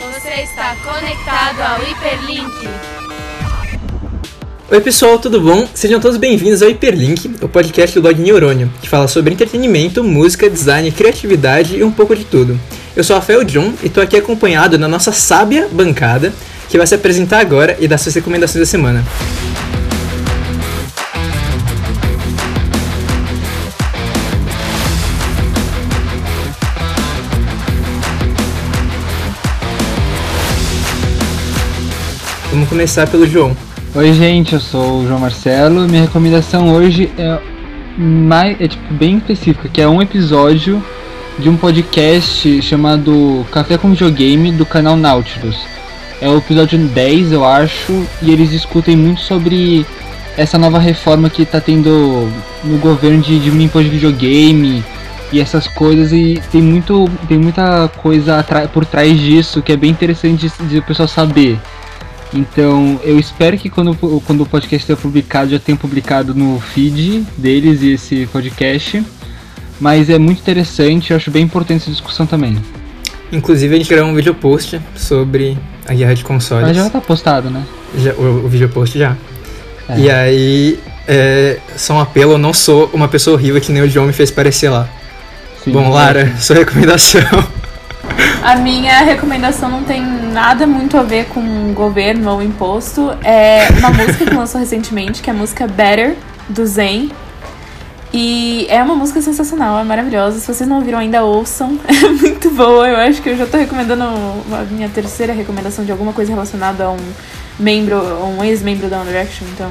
Você está conectado ao Hiperlink. Oi pessoal, tudo bom? Sejam todos bem-vindos ao Hiperlink, o podcast do blog Neurônio, que fala sobre entretenimento, música, design, criatividade e um pouco de tudo. Eu sou Rafael John e estou aqui acompanhado na nossa sábia bancada, que vai se apresentar agora e dar suas recomendações da semana. Começar pelo João. Oi gente, eu sou o João Marcelo. Minha recomendação hoje é mais é tipo bem específica, que é um episódio de um podcast chamado Café com Videogame do canal Nautilus. É o episódio 10, eu acho, e eles discutem muito sobre essa nova reforma que está tendo no governo de diminuir imposto de videogame e essas coisas e tem muito tem muita coisa por trás disso que é bem interessante de, de o pessoal saber. Então eu espero que quando, quando o podcast estiver publicado já tenha publicado no feed deles e esse podcast. Mas é muito interessante, eu acho bem importante essa discussão também. Inclusive a gente gravou um vídeo post sobre a guerra de consoles. Mas já tá postado, né? Já, o, o vídeo post já. É. E aí, é, só um apelo, eu não sou uma pessoa horrível que nem o John me fez parecer lá. Sim, Bom, Lara, sua recomendação. A minha recomendação não tem nada muito a ver com governo ou imposto. É uma música que lançou recentemente, que é a música Better, do Zen. E é uma música sensacional, é maravilhosa. Se vocês não ouviram ainda, ouçam. É muito boa. Eu acho que eu já tô recomendando a minha terceira recomendação de alguma coisa relacionada a um membro, um ex-membro da One Direction, então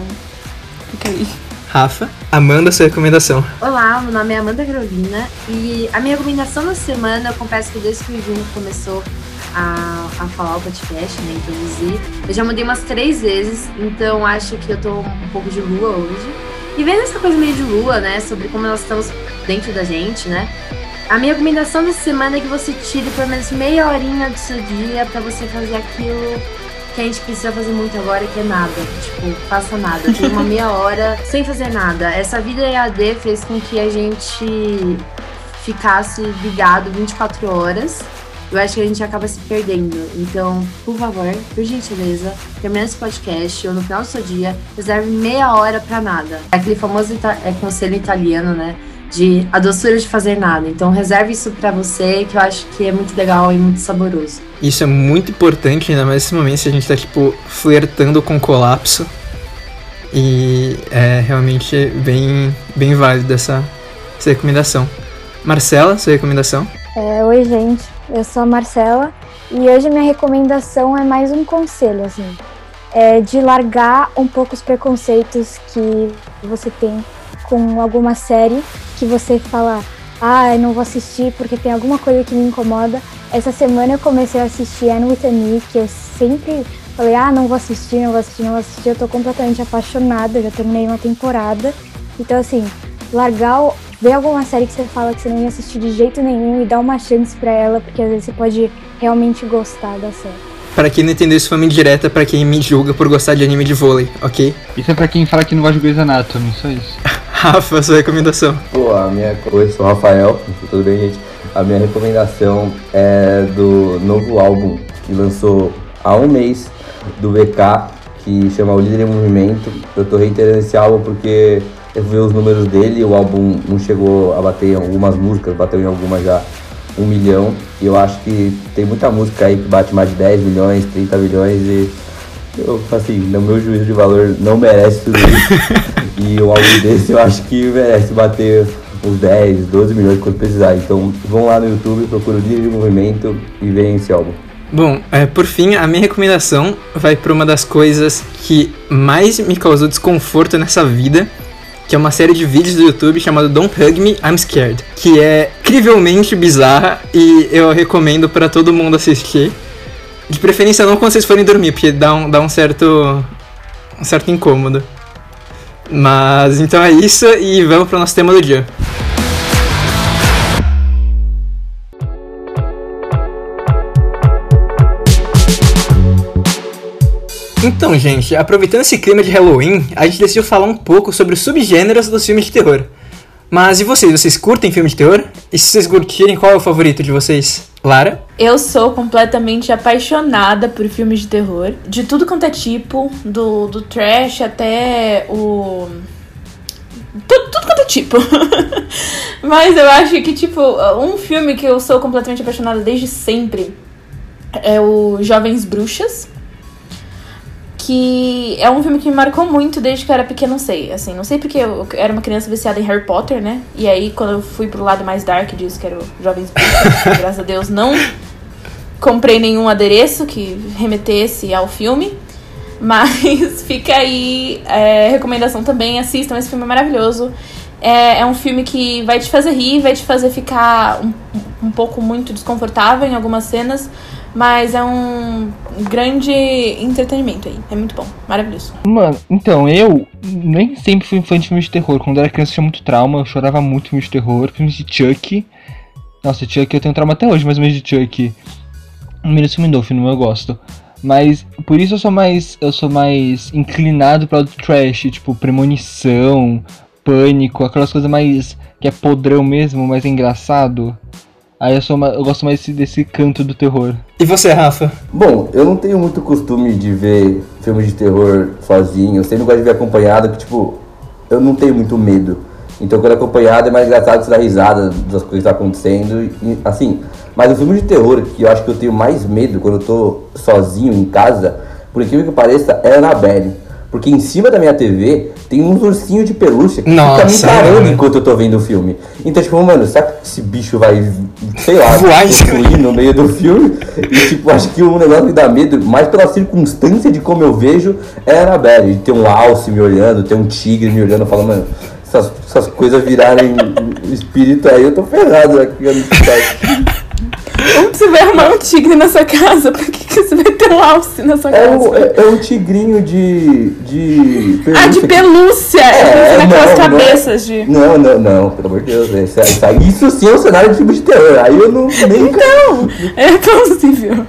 fica aí. Rafa, Amanda, sua recomendação. Olá, meu nome é Amanda Carolina e a minha recomendação da semana, eu confesso que desde que o Júnior começou a, a falar o podcast, né, introduzir, eu já mudei umas três vezes, então acho que eu tô um pouco de lua hoje. E vendo essa coisa meio de lua, né, sobre como nós estamos dentro da gente, né, a minha recomendação dessa semana é que você tire pelo menos meia horinha do seu dia para você fazer aquilo que a gente precisa fazer muito agora, que é nada. Tipo, faça nada. Tem uma meia hora sem fazer nada. Essa vida EAD fez com que a gente ficasse ligado 24 horas. Eu acho que a gente acaba se perdendo. Então, por favor, por gentileza, terminando esse podcast ou no final do seu dia, reserve meia hora para nada. É aquele famoso ita é conselho italiano, né? De a doçura de fazer nada. Então reserve isso para você, que eu acho que é muito legal e muito saboroso. Isso é muito importante, ainda mais nesse momento que a gente tá tipo flertando com colapso. E é realmente bem bem válido essa, essa recomendação. Marcela, sua recomendação? É, oi, gente. Eu sou a Marcela e hoje minha recomendação é mais um conselho, assim. É de largar um pouco os preconceitos que você tem com alguma série que você fala, ah, eu não vou assistir porque tem alguma coisa que me incomoda. Essa semana eu comecei a assistir Anne with Me, que eu sempre falei, ah, não vou assistir, não vou assistir, não vou assistir. Eu tô completamente apaixonada, já terminei uma temporada. Então, assim, largar, ver alguma série que você fala que você não ia assistir de jeito nenhum e dar uma chance para ela, porque às vezes você pode realmente gostar da série. Para quem não entendeu, isso foi uma indireta para quem me julga por gostar de anime de vôlei, ok? Isso é pra quem fala que não gosta de Grey's Anatomy, só isso. Rafa, sua recomendação. Pô, a minha. Oi, sou o Rafael, tudo bem, gente? A minha recomendação é do novo álbum que lançou há um mês do VK, que chama O Líder em Movimento. Eu tô reiterando esse álbum porque eu vi os números dele, o álbum não chegou a bater em algumas músicas, bateu em algumas já um milhão. E eu acho que tem muita música aí que bate mais de 10 milhões, 30 milhões e eu, assim, no meu juízo de valor não merece tudo isso. e um álbum desse eu acho que merece bater uns 10, 12 milhões quando precisar. Então vão lá no YouTube, procura o Líder de Movimento e vejam esse álbum. Bom, é, por fim, a minha recomendação vai para uma das coisas que mais me causou desconforto nessa vida, que é uma série de vídeos do YouTube chamada Don't Hug Me, I'm Scared, que é incrivelmente bizarra e eu recomendo para todo mundo assistir. De preferência não quando vocês forem dormir, porque dá um, dá um certo um certo incômodo. Mas então é isso e vamos para o nosso tema do dia. Então, gente, aproveitando esse clima de Halloween, a gente decidiu falar um pouco sobre os subgêneros dos filmes de terror. Mas e vocês? Vocês curtem filme de terror? E se vocês curtirem, qual é o favorito de vocês? Lara? Eu sou completamente apaixonada por filmes de terror. De tudo quanto é tipo, do, do trash até o. Tudo, tudo quanto é tipo. Mas eu acho que, tipo, um filme que eu sou completamente apaixonada desde sempre é o Jovens Bruxas. Que é um filme que me marcou muito desde que eu era pequena, não sei. Assim, não sei porque eu era uma criança viciada em Harry Potter, né? E aí, quando eu fui pro lado mais dark disso, que era o Jovens graças a Deus, não comprei nenhum adereço que remetesse ao filme. Mas fica aí é, recomendação também, assistam, esse filme é maravilhoso. É, é, um filme que vai te fazer rir, vai te fazer ficar um, um pouco muito desconfortável em algumas cenas, mas é um grande entretenimento aí. É muito bom, maravilhoso. Mano, então, eu nem sempre fui fã de filmes de terror. Quando era criança tinha muito trauma, eu chorava muito filmes de terror, filmes de Chuck. Nossa, Chuck eu tenho trauma até hoje, mas mesmo de Chuck. Menino filme filme eu gosto. Mas por isso eu sou mais eu sou mais inclinado para o trash, tipo premonição, pânico, aquelas coisas mais que é podrão mesmo, mais engraçado. Aí eu, sou eu gosto mais desse, desse canto do terror. E você, Rafa? Bom, eu não tenho muito costume de ver filmes de terror sozinho. Eu sempre gosto de ver acompanhado, que tipo, eu não tenho muito medo. Então quando é acompanhado é mais engraçado você dar risada das coisas que estão tá acontecendo. E, assim, mas o filme de terror que eu acho que eu tenho mais medo quando eu tô sozinho em casa, por incrível que pareça, é Annabelle. Porque em cima da minha TV tem uns ursinhos de pelúcia que Nossa, fica me encarando enquanto eu tô vendo o filme. Então, tipo, mano, será que esse bicho vai, sei lá, fluir no meio do filme? E, tipo, acho que o negócio que dá medo, mais pela circunstância de como eu vejo, é a Annabelle. Ter um alce me olhando, ter um tigre me olhando, falo, mano, essas, essas coisas virarem espírito aí, eu tô ferrado aqui no como você vai arrumar um tigre na sua casa? Por que, que você vai ter um alce na sua é casa? Um, é, é, um tigrinho de. de pelúcia. Ah, de pelúcia! É, é naquelas cabeças não, de. Não, não, não, pelo amor de Deus. Isso, isso sim é um cenário de filme de terror. Aí eu não. Nem então, é possível.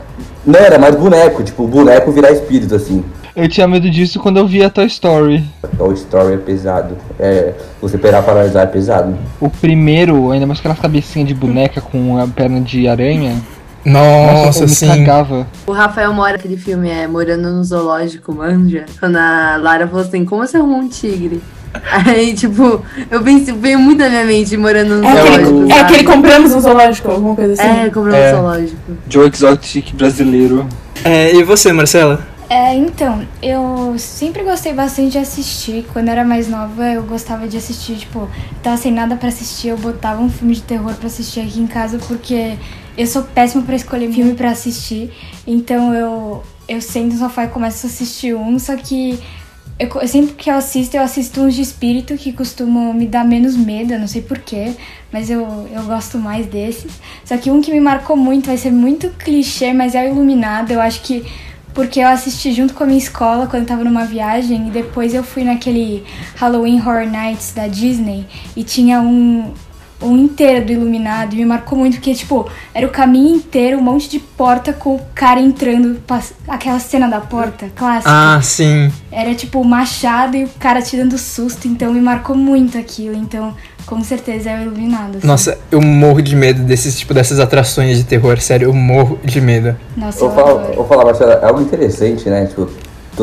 Não, era mais boneco, tipo, o boneco virar espírito, assim. Eu tinha medo disso quando eu via Toy Story. Toy Story é pesado. É, você pegar para analisar é pesado. O primeiro, ainda mais aquela cabecinha de boneca com a perna de aranha. Nossa, Nossa sim. Cagava. O Rafael mora aquele filme, é Morando no Zoológico, manja. Quando a Lara falou assim, como você arrumou um tigre? Aí, tipo, eu pensei, veio muito na minha mente morando no é zoológico. Aquele, é aquele compramos um zoológico, alguma coisa assim. É, compramos é. um zoológico. Joe Exotic brasileiro. É, e você, Marcela? É, então, eu sempre gostei bastante de assistir. Quando eu era mais nova, eu gostava de assistir, tipo, tava sem nada para assistir, eu botava um filme de terror para assistir aqui em casa, porque eu sou péssima para escolher filme para assistir. Então eu eu sento no sofá e começo a assistir um, só que eu, sempre que eu assisto, eu assisto uns de espírito que costumam me dar menos medo, eu não sei porquê, mas eu, eu gosto mais desses. Só que um que me marcou muito, vai ser muito clichê, mas é o Iluminado. Eu acho que porque eu assisti junto com a minha escola quando eu tava numa viagem e depois eu fui naquele Halloween Horror Nights da Disney e tinha um um inteiro do Iluminado e me marcou muito porque tipo, era o caminho inteiro, um monte de porta com o cara entrando, aquela cena da porta clássica. Ah, sim. Era tipo o machado e o cara te dando susto, então me marcou muito aquilo. Então, com certeza é o Iluminado. Assim. Nossa, eu morro de medo desses tipo dessas atrações de terror, sério, eu morro de medo. Nossa, eu, eu vou falar, Marcela, é algo interessante, né? Tipo,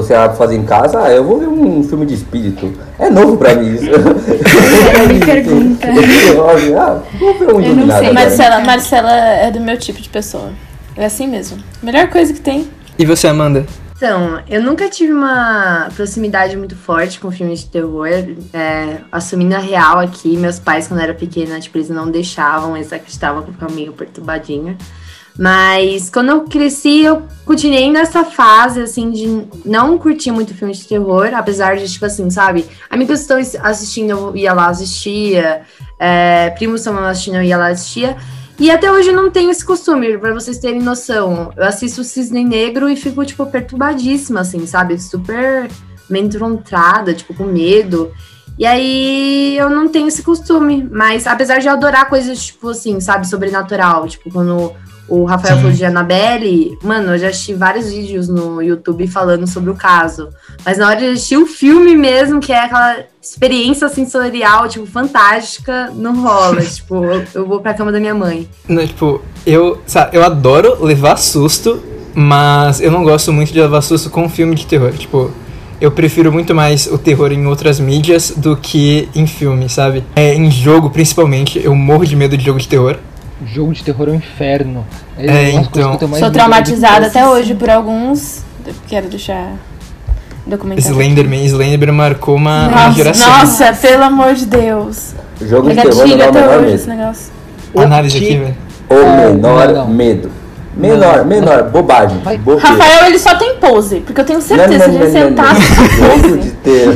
pra fazer em casa, ah, eu vou ver um filme de espírito. É novo pra mim isso. Ela me pergunta. ah, vou ver um eu não sei. Marcela, Marcela é do meu tipo de pessoa. É assim mesmo. Melhor coisa que tem. E você, Amanda? Então, eu nunca tive uma proximidade muito forte com filmes de terror. É, assumindo a real aqui, meus pais, quando eu era pequena, tipo, eles não deixavam, eles acreditavam que eu ficava meio perturbadinha. Mas quando eu cresci, eu continuei nessa fase, assim, de não curtir muito filme de terror, apesar de, tipo assim, sabe? Amigos estão assistindo, eu ia lá, assistia. É, primos estão assistindo, eu ia lá, assistia. E até hoje eu não tenho esse costume, para vocês terem noção. Eu assisto Cisne Negro e fico, tipo, perturbadíssima, assim, sabe? Super amedrontada, tipo, com medo. E aí eu não tenho esse costume. Mas apesar de eu adorar coisas, tipo assim, sabe, sobrenatural, tipo, quando O Rafael falou de Annabelle. Mano, eu já assisti vários vídeos no YouTube falando sobre o caso. Mas na hora de assistir o filme mesmo, que é aquela experiência sensorial, tipo, fantástica, não rola. tipo, eu, eu vou pra cama da minha mãe. Não, tipo, eu, sabe, eu adoro levar susto, mas eu não gosto muito de levar susto com filme de terror. Tipo, eu prefiro muito mais o terror em outras mídias do que em filme, sabe? É, em jogo, principalmente, eu morro de medo de jogo de terror. Jogo de terror é um inferno. É, uma coisas então. que eu tenho mais Sou traumatizada é até hoje por alguns. Quero deixar documentado. Slenderman, Slenderman marcou uma, uma Nossa, geração. nossa, pelo amor de Deus. Jogo de terror dá o até menor hoje medo. esse negócio. Análise aqui, velho. O menor medo. Menor, Não, menor, bobagem. Rafael, ele só tem pose, porque eu tenho certeza Não, de não, ele não, não, sentar Jogo de terror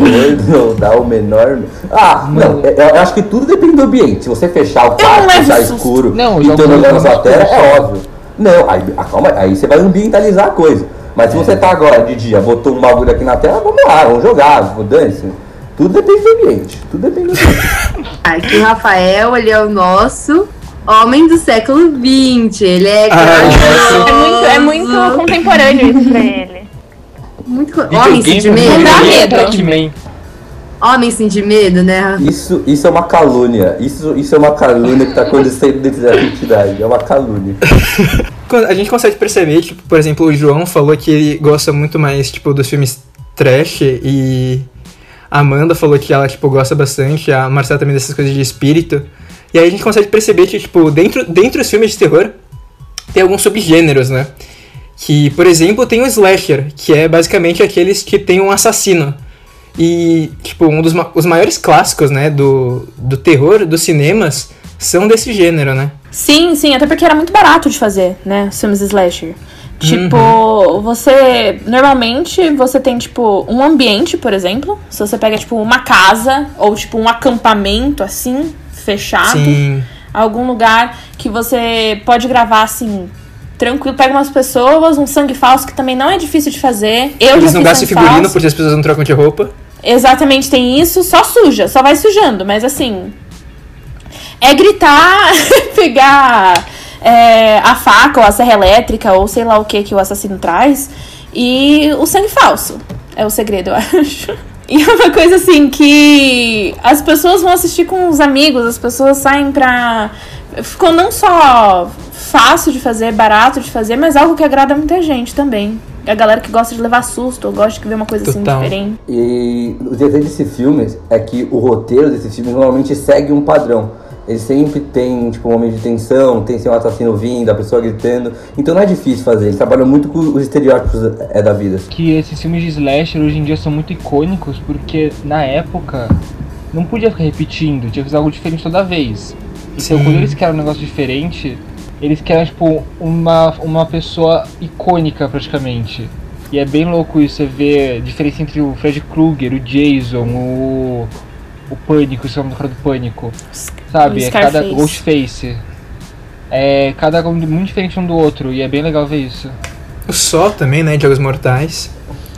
não dá o menor. Ah, não, Não. eu, eu acho que tudo depende do ambiente. Se você fechar o quarto, susto. escuro Não, e ter de luz na sua tela, é óbvio. Não, aí, ah, calma, aí você vai ambientalizar a coisa. Mas se você tá agora de dia, botou um bagulho aqui na tela, vamos lá, vamos jogar, vou dance. Tudo depende do ambiente. Tudo depende do ambiente. Aqui o Rafael, ele é o nosso homem do século XX. Ele é Ah, corajoso. É muito, é muito contemporâneo isso pra ele. muito co- Homem sem de medo. Não dá é medo. Homem sem de medo, né? Isso, isso é uma calúnia. Isso, isso é uma calúnia que tá acontecendo dentro da entidade. É uma calúnia. A gente consegue perceber, tipo, por exemplo, o João falou que ele gosta muito mais, tipo, dos filmes trash e a Amanda falou que ela, tipo, gosta bastante, a Marcela também dessas coisas de espírito. E aí a gente consegue perceber que, tipo, dentro, dentro dos filmes de terror tem alguns subgêneros, né? Que, por exemplo, tem o slasher, que é basicamente aqueles que tem um assassino. E, tipo, um dos ma- os maiores clássicos, né, do, do terror, dos cinemas, são desse gênero, né? Sim, sim, até porque era muito barato de fazer, né? Os filmes slasher. Tipo, você. Normalmente você tem, tipo, um ambiente, por exemplo. Se você pega, tipo, uma casa ou, tipo, um acampamento assim, fechado. Sim. Algum lugar que você pode gravar assim. Tranquilo, pega umas pessoas, um sangue falso que também não é difícil de fazer. Eu Eles não gastam figurino falso. porque as pessoas não trocam de roupa. Exatamente, tem isso, só suja, só vai sujando, mas assim. É gritar, pegar é, a faca ou a serra elétrica ou sei lá o que que o assassino traz e o sangue falso. É o segredo, eu acho. E é uma coisa assim que as pessoas vão assistir com os amigos, as pessoas saem pra. Ficou não só fácil de fazer, barato de fazer, mas algo que agrada muita gente também. A galera que gosta de levar susto, ou gosta de ver uma coisa assim Total. diferente. E o detalhe desse filme é que o roteiro desse filme normalmente segue um padrão. Ele sempre tem, tipo, um momento de tensão, tem assim, um assassino vindo, a pessoa gritando. Então não é difícil fazer. Eles trabalham muito com os estereótipos é, da vida. que esses filmes de slasher hoje em dia são muito icônicos porque na época não podia ficar repetindo, tinha que fazer algo diferente toda vez. Então Sim. quando eles querem um negócio diferente, eles querem tipo uma, uma pessoa icônica praticamente. E é bem louco isso, você vê a diferença entre o Fred Krueger, o Jason, o. o Pânico, esse é o nome do cara do Pânico. Sabe? É cada. Ghostface. É cada um muito diferente um do outro, e é bem legal ver isso. O Só também, né? Jogos Mortais.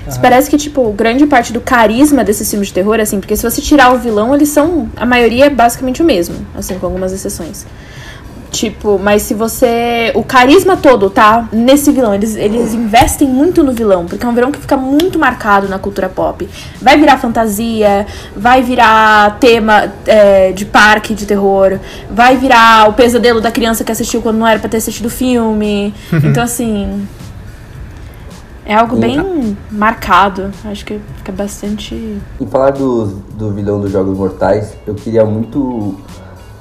Mas Parece que, tipo, grande parte do carisma desses filmes de terror, assim, porque se você tirar o vilão, eles são. A maioria é basicamente o mesmo, assim, com algumas exceções. Tipo, mas se você. O carisma todo tá nesse vilão. Eles, eles investem muito no vilão, porque é um vilão que fica muito marcado na cultura pop. Vai virar fantasia, vai virar tema é, de parque de terror, vai virar o pesadelo da criança que assistiu quando não era pra ter assistido o filme. então, assim. É algo bem marcado. Acho que fica bastante. Em falar do, do vilão dos Jogos Mortais, eu queria muito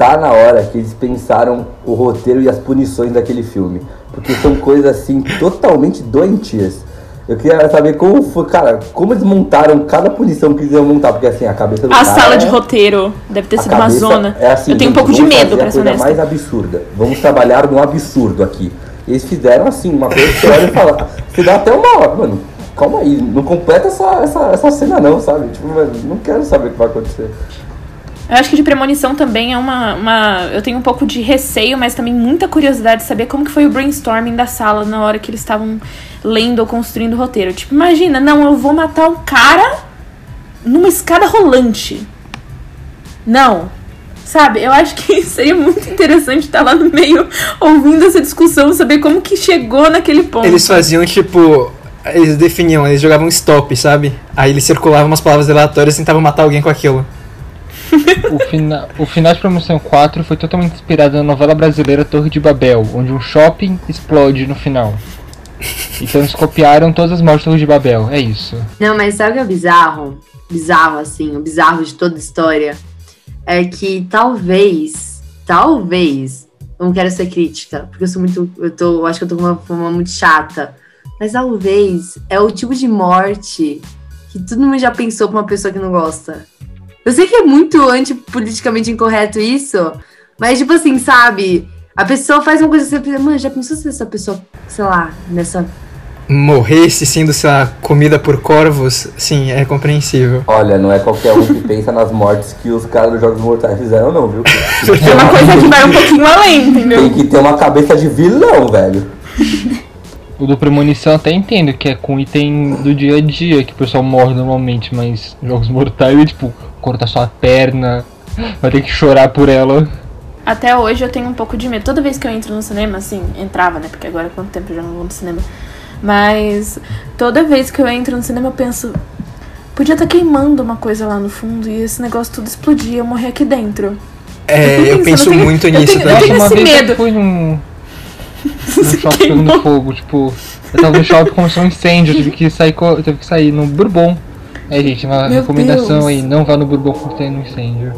tá na hora que eles pensaram o roteiro e as punições daquele filme. Porque são coisas assim totalmente doentias. Eu queria saber como foi, cara, como eles montaram cada punição que eles iam montar, porque assim, a cabeça do A cara sala é- de roteiro deve ter sido uma zona. É assim, Eu tenho um pouco de medo, pra a ser coisa honesta. mais absurda. Vamos trabalhar no absurdo aqui. Eles fizeram assim, uma coisa que você olha e fala, você dá até uma mano, calma aí, não completa essa, essa, essa cena não, sabe? Tipo, mano, não quero saber o que vai acontecer. Eu acho que de premonição também é uma, uma. Eu tenho um pouco de receio, mas também muita curiosidade de saber como que foi o brainstorming da sala na hora que eles estavam lendo ou construindo o roteiro. Tipo, imagina, não, eu vou matar o cara numa escada rolante. Não. Sabe? Eu acho que seria muito interessante estar lá no meio ouvindo essa discussão, saber como que chegou naquele ponto. Eles faziam tipo. Eles definiam, eles jogavam stop, sabe? Aí eles circulavam umas palavras aleatórias e tentavam matar alguém com aquilo. O, fina, o final de Promoção 4 foi totalmente inspirado na novela brasileira Torre de Babel, onde um shopping explode no final. Então eles copiaram todas as mortes da Torre de Babel, é isso. Não, mas sabe o que é bizarro? Bizarro, assim, o bizarro de toda a história é que talvez, talvez, não quero ser crítica, porque eu sou muito, eu tô, acho que eu tô com uma forma muito chata, mas talvez é o tipo de morte que todo mundo já pensou pra uma pessoa que não gosta. Eu sei que é muito antipoliticamente incorreto isso, mas tipo assim, sabe? A pessoa faz uma coisa que você pensa, mano, já pensou se essa pessoa, sei lá, nessa Morresse sendo, sei lá, comida por corvos, sim, é compreensível. Olha, não é qualquer um que pensa nas mortes que os caras dos Jogos Mortais fizeram, não, viu? É uma coisa que vai um pouquinho além, entendeu? Tem que ter uma cabeça de vilão, velho. O do Premonição até entendo que é com item do dia a dia que o pessoal morre normalmente, mas Jogos Mortais é tipo, corta sua perna, vai ter que chorar por ela. Até hoje eu tenho um pouco de medo. Toda vez que eu entro no cinema, assim, entrava, né? Porque agora há quanto tempo eu já não vou no cinema. Mas toda vez que eu entro no cinema eu penso, podia estar queimando uma coisa lá no fundo e esse negócio tudo explodir e eu morrer aqui dentro. É, eu penso eu tenho- muito eu nisso tenho- eu também. tenho uma esse vez medo. eu fui num, shopping pegando fogo, tipo, eu tava no shopping começou um incêndio, eu tive que sair, eu tive que sair no Bourbon. É, gente, uma Meu recomendação Deus. aí, não vá no Bourbon porque tem um incêndio.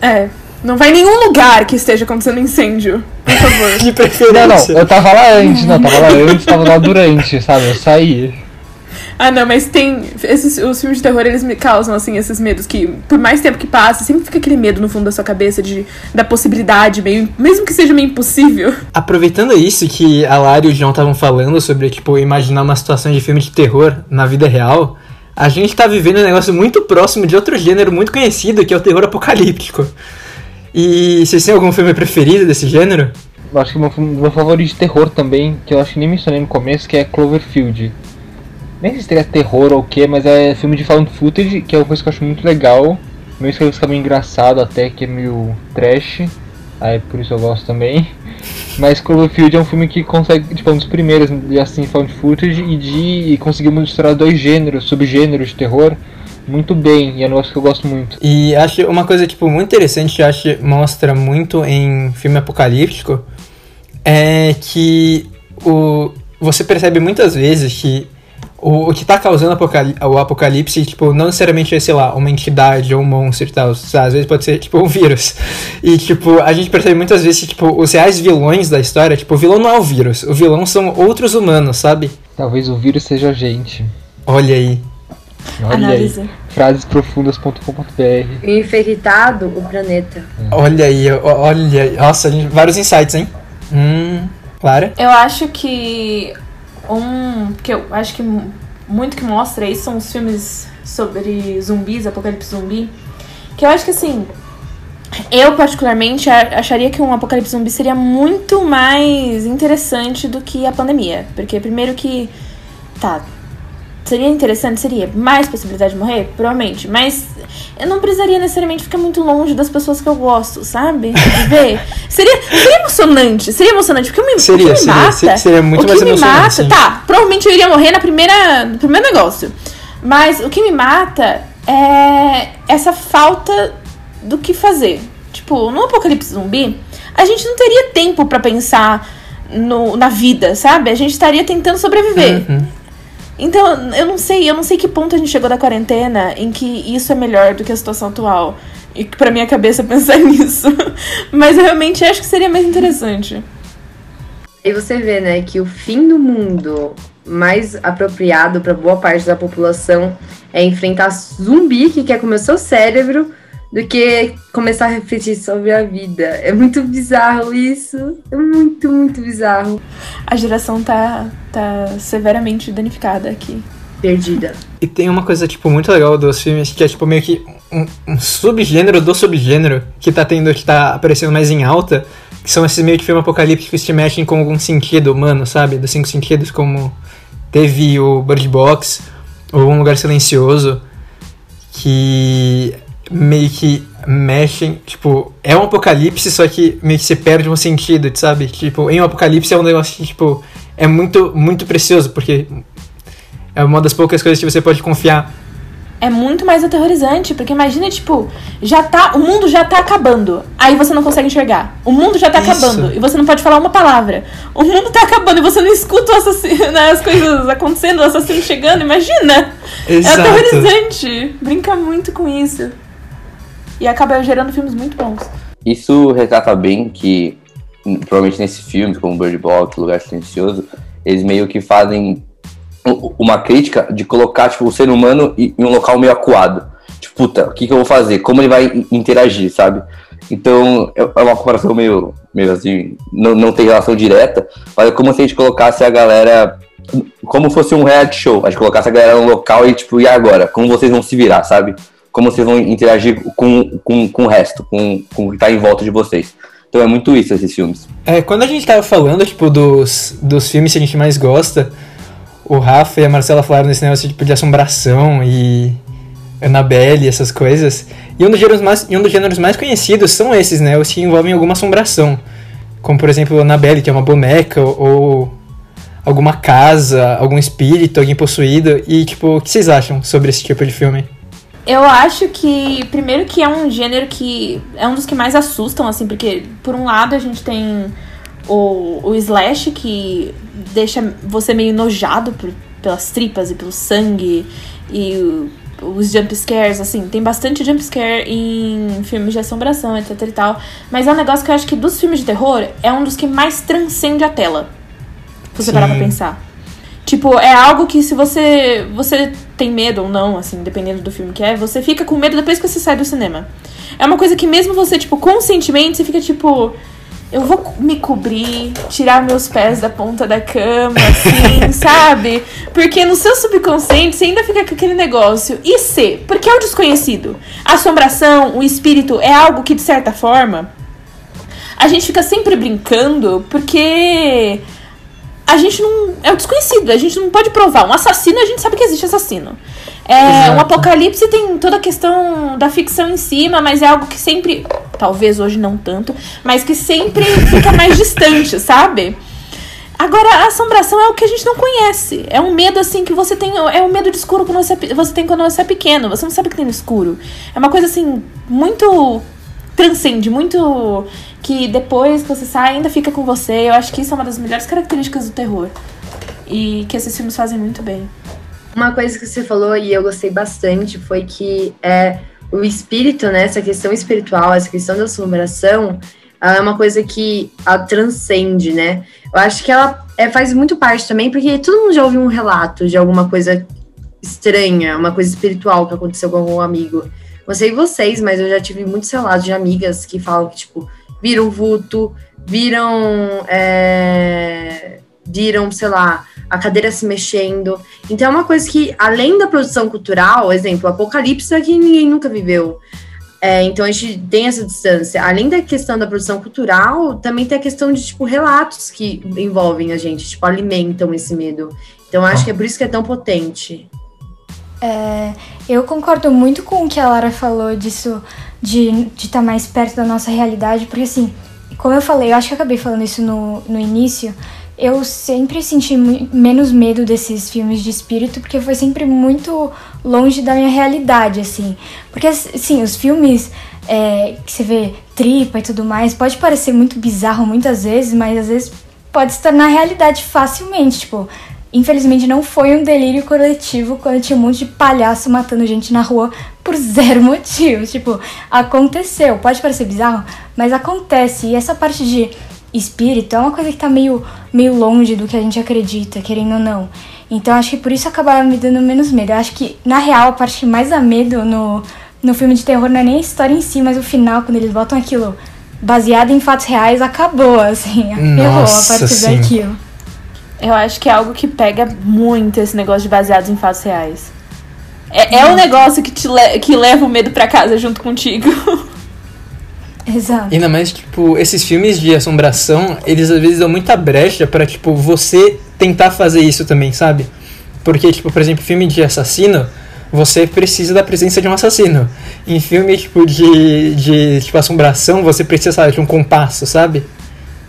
É, não vai em nenhum lugar que esteja acontecendo incêndio, por favor. De Não, preferência. não, eu tava lá antes, não, tava lá antes, tava lá durante, sabe? Eu saí. Ah, não, mas tem. Esses, os filmes de terror, eles me causam, assim, esses medos que, por mais tempo que passe, sempre fica aquele medo no fundo da sua cabeça de, da possibilidade, meio, mesmo que seja meio impossível. Aproveitando isso que a Lara e o João estavam falando sobre, tipo, imaginar uma situação de filme de terror na vida real, a gente tá vivendo um negócio muito próximo de outro gênero muito conhecido, que é o terror apocalíptico. E vocês têm algum filme preferido desse gênero? Eu acho que meu, meu favorito de terror também, que eu acho que nem mencionei no começo, que é Cloverfield. Nem sei se teria terror ou o que, mas é filme de found footage, que é uma coisa que eu acho muito legal. Meio que fica meio engraçado até, que é meio trash. Aí por isso eu gosto também. Mas Cloverfield é um filme que consegue, tipo, é um dos primeiros de assim, found footage e de e conseguiu misturar dois gêneros, subgêneros de terror muito bem, e é um negócio que eu gosto muito. E acho uma coisa, tipo, muito interessante, acho mostra muito em filme apocalíptico, é que o, você percebe muitas vezes que o, o que tá causando o apocalipse, tipo, não necessariamente é, sei lá, uma entidade ou um monstro e tal. sabe? Às vezes pode ser, tipo, um vírus. E, tipo, a gente percebe muitas vezes que, tipo, os reais vilões da história, tipo, o vilão não é o vírus. O vilão são outros humanos, sabe? Talvez o vírus seja a gente. Olha aí. Olha Análise. aí. Frasesprofundas.com.br infectado o planeta. Olha aí, olha aí. Nossa, gente, vários insights, hein? Hum, Clara? Eu acho que um que eu acho que mu- muito que mostra isso são os filmes sobre zumbis, apocalipse zumbi. Que eu acho que assim, eu particularmente acharia que um apocalipse zumbi seria muito mais interessante do que a pandemia, porque primeiro que tá Seria interessante? Seria. Mais possibilidade de morrer? Provavelmente. Mas eu não precisaria necessariamente ficar muito longe das pessoas que eu gosto, sabe? Ver. Seria, seria emocionante. Seria emocionante. Porque o, me, Seria, o que me seria, mata. se- seria muito o que me mata. sim. Tá, provavelmente eu iria morrer na primeira, no primeiro negócio. Mas o que me mata é essa falta do que fazer. Tipo, no apocalipse zumbi, a gente não teria tempo pra pensar no, na vida, sabe? A gente estaria tentando sobreviver. Uhum. Então, eu não sei, eu não sei que ponto a gente chegou da quarentena em que isso é melhor do que a situação atual. E pra minha cabeça pensar nisso. Mas eu realmente acho que seria mais interessante. E você vê, né, que o fim do mundo mais apropriado para boa parte da população é enfrentar zumbi que quer comer o seu cérebro do que começar a refletir sobre a vida. É muito bizarro isso. É muito, muito bizarro. A geração tá, tá severamente danificada aqui. Perdida. E tem uma coisa, tipo, muito legal dos filmes, que é, tipo, meio que um, um subgênero do subgênero que tá tendo, que tá aparecendo mais em alta, que são esses meio que filmes apocalípticos que te mexem com algum sentido humano, sabe? Dos cinco sentidos, como teve o Bird Box, ou Um Lugar Silencioso, que meio que mexem, tipo, é um apocalipse, só que meio que você perde um sentido, sabe? Tipo, em um apocalipse é um negócio que, tipo, é muito, muito precioso, porque é uma das poucas coisas que você pode confiar. É muito mais aterrorizante, porque imagina, tipo, já tá. O mundo já tá acabando. Aí você não consegue enxergar. O mundo já tá Isso. acabando. E você não pode falar uma palavra. O mundo tá acabando e você não escuta o assassino, né, as coisas acontecendo, o assassino chegando. Imagina! Exato. É aterrorizante. Brinca muito com isso. E acaba gerando filmes muito bons. Isso retrata bem que, provavelmente nesses filmes, como Bird Box, Lugar Silencioso, eles meio que fazem uma crítica de colocar tipo, o ser humano em um local meio acuado. Tipo, puta, o que, que eu vou fazer? Como ele vai interagir, sabe? Então, é é uma comparação meio, meio assim, não, não tem relação direta, mas é como se a gente colocasse a galera como fosse um reality show. A gente colocasse a galera no local e, tipo, e agora? Como vocês vão se virar, sabe? Como vocês vão interagir com, com, com o resto, com, com o que tá em volta de vocês. Então é muito isso, esses filmes. É, quando a gente tava falando, tipo, dos, dos filmes que a gente mais gosta, o Rafa e a Marcela falaram desse negócio tipo, de assombração e Annabelle, essas coisas. E um dos gêneros mais, um dos gêneros mais conhecidos são esses, né? Os que envolvem alguma assombração. Como, por exemplo, Annabelle, que é uma boneca, ou alguma casa, algum espírito, alguém possuído. E, tipo, o que vocês acham sobre esse tipo de filme? Eu acho que, primeiro, que é um gênero que é um dos que mais assustam, assim, porque, por um lado, a gente tem o, o slash, que deixa você meio nojado por- pelas tripas e pelo sangue, e o- os jump scares, assim, tem bastante jump scare em filmes de assombração, etc e tal. Mas é um negócio que eu acho que dos filmes de terror é um dos que mais transcende a tela. Se você parar pra Sim. pensar. Tipo, é algo que se você você tem medo ou não, assim, dependendo do filme que é, você fica com medo depois que você sai do cinema. É uma coisa que mesmo você, tipo, conscientemente, você fica tipo, eu vou me cobrir, tirar meus pés da ponta da cama, assim, sabe? Porque no seu subconsciente você ainda fica com aquele negócio. E C, porque é o desconhecido. A assombração, o espírito é algo que, de certa forma, a gente fica sempre brincando, porque a gente não. É o desconhecido, a gente não pode provar. Um assassino, a gente sabe que existe assassino. É, um apocalipse tem toda a questão da ficção em cima, mas é algo que sempre. Talvez hoje não tanto, mas que sempre fica mais distante, sabe? Agora, a assombração é o que a gente não conhece. É um medo, assim, que você tem. É um medo de escuro que você, é você tem quando você é pequeno. Você não sabe o que tem no escuro. É uma coisa, assim, muito. Transcende, muito. Que depois que você sai, ainda fica com você. Eu acho que isso é uma das melhores características do terror. E que esses filmes fazem muito bem. Uma coisa que você falou e eu gostei bastante foi que é o espírito, né, essa questão espiritual, essa questão da assombração, ela é uma coisa que a transcende, né? Eu acho que ela é, faz muito parte também, porque todo mundo já ouviu um relato de alguma coisa estranha, uma coisa espiritual que aconteceu com algum amigo. Não sei vocês, mas eu já tive muitos relatos de amigas que falam que, tipo, viram vulto, viram. É, viram, sei lá, a cadeira se mexendo. Então é uma coisa que, além da produção cultural, exemplo, Apocalipse é que ninguém nunca viveu. É, então a gente tem essa distância. Além da questão da produção cultural, também tem a questão de, tipo, relatos que envolvem a gente, tipo, alimentam esse medo. Então acho que é por isso que é tão potente. Eu concordo muito com o que a Lara falou disso, de estar mais perto da nossa realidade, porque assim, como eu falei, eu acho que acabei falando isso no, no início, eu sempre senti menos medo desses filmes de espírito, porque foi sempre muito longe da minha realidade, assim. Porque, assim, os filmes é, que você vê tripa e tudo mais, pode parecer muito bizarro muitas vezes, mas às vezes pode se tornar realidade facilmente, tipo... Infelizmente não foi um delírio coletivo quando tinha um monte de palhaço matando gente na rua por zero motivo. Tipo, aconteceu. Pode parecer bizarro, mas acontece. E essa parte de espírito é uma coisa que tá meio, meio longe do que a gente acredita, querendo ou não. Então acho que por isso acabava me dando menos medo. Eu acho que, na real, a parte que mais dá medo no, no filme de terror não é nem a história em si, mas o final, quando eles botam aquilo baseado em fatos reais, acabou, assim. Ferrou a Nossa, partir sim. daquilo. Eu acho que é algo que pega muito esse negócio de baseados em fatos reais. É, é um negócio que, te le- que leva o medo pra casa junto contigo. Exato. Ainda mais, tipo, esses filmes de assombração, eles às vezes dão muita brecha pra, tipo, você tentar fazer isso também, sabe? Porque, tipo, por exemplo, filme de assassino, você precisa da presença de um assassino. Em filme, tipo, de, de tipo, assombração, você precisa, sabe, de um compasso, sabe?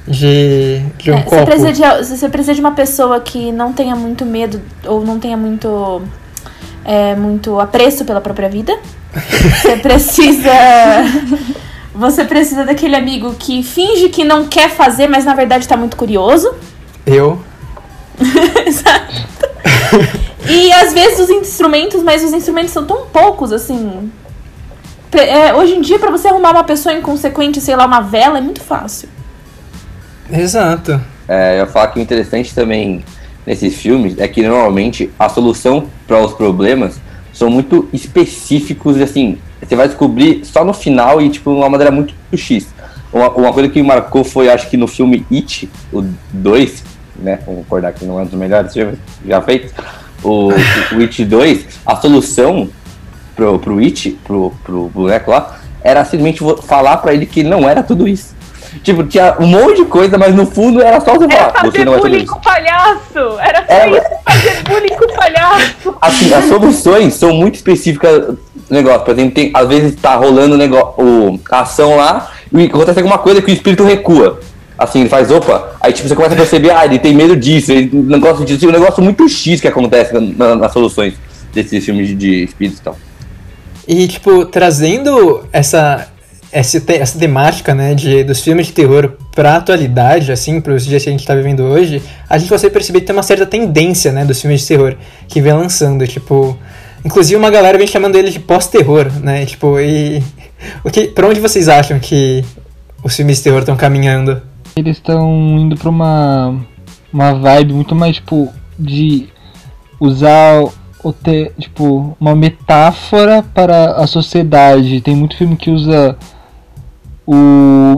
De, de um É, copo. você, precisa de, você precisa de uma pessoa que não tenha muito medo ou não tenha muito, é, muito apreço pela própria vida. Você precisa. Você precisa daquele amigo que finge que não quer fazer, mas na verdade tá muito curioso. Eu. E às vezes os instrumentos, mas os instrumentos são tão poucos, assim. É, hoje em dia, pra você arrumar uma pessoa inconsequente, sei lá, uma vela, é muito fácil. Exato. É, eu falar que o interessante também nesses filmes é que normalmente a solução para os problemas são muito específicos e assim, você vai descobrir só no final e tipo uma maneira muito X. Uma, uma coisa que marcou foi, acho que no filme It, o 2, né? Vamos concordar que não é um dos melhores filmes já feitos. O, o It 2, a solução pro, pro It, pro, pro boneco lá, era simplesmente falar pra ele que não era tudo isso. Tipo, tinha um monte de coisa, mas no fundo era só você Era falar, você fazer não é tudo bullying isso. com o palhaço! Era só É, isso, fazer bullying com o palhaço! assim, as soluções são muito específicas do negócio. Por exemplo, tem, às vezes tá rolando o negócio, o, a ação lá e acontece alguma coisa que o espírito recua. Assim, ele faz, opa, aí tipo, você começa a perceber, ah, ele tem medo disso, ele não gosta disso, um negócio muito X que acontece na- na- nas soluções desses filmes de, de espíritos e tal. E, tipo, trazendo essa, essa, essa temática, né, de, dos filmes de terror pra atualidade, assim, pros dias que a gente tá vivendo hoje, a gente consegue perceber que tem uma certa tendência, né, dos filmes de terror que vem lançando, tipo... Inclusive uma galera vem chamando ele de pós-terror, né, tipo, e... O que, pra onde vocês acham que os filmes de terror estão caminhando? Eles estão indo pra uma, uma vibe muito mais, tipo, de usar o te, tipo, uma metáfora para a sociedade. Tem muito filme que usa o,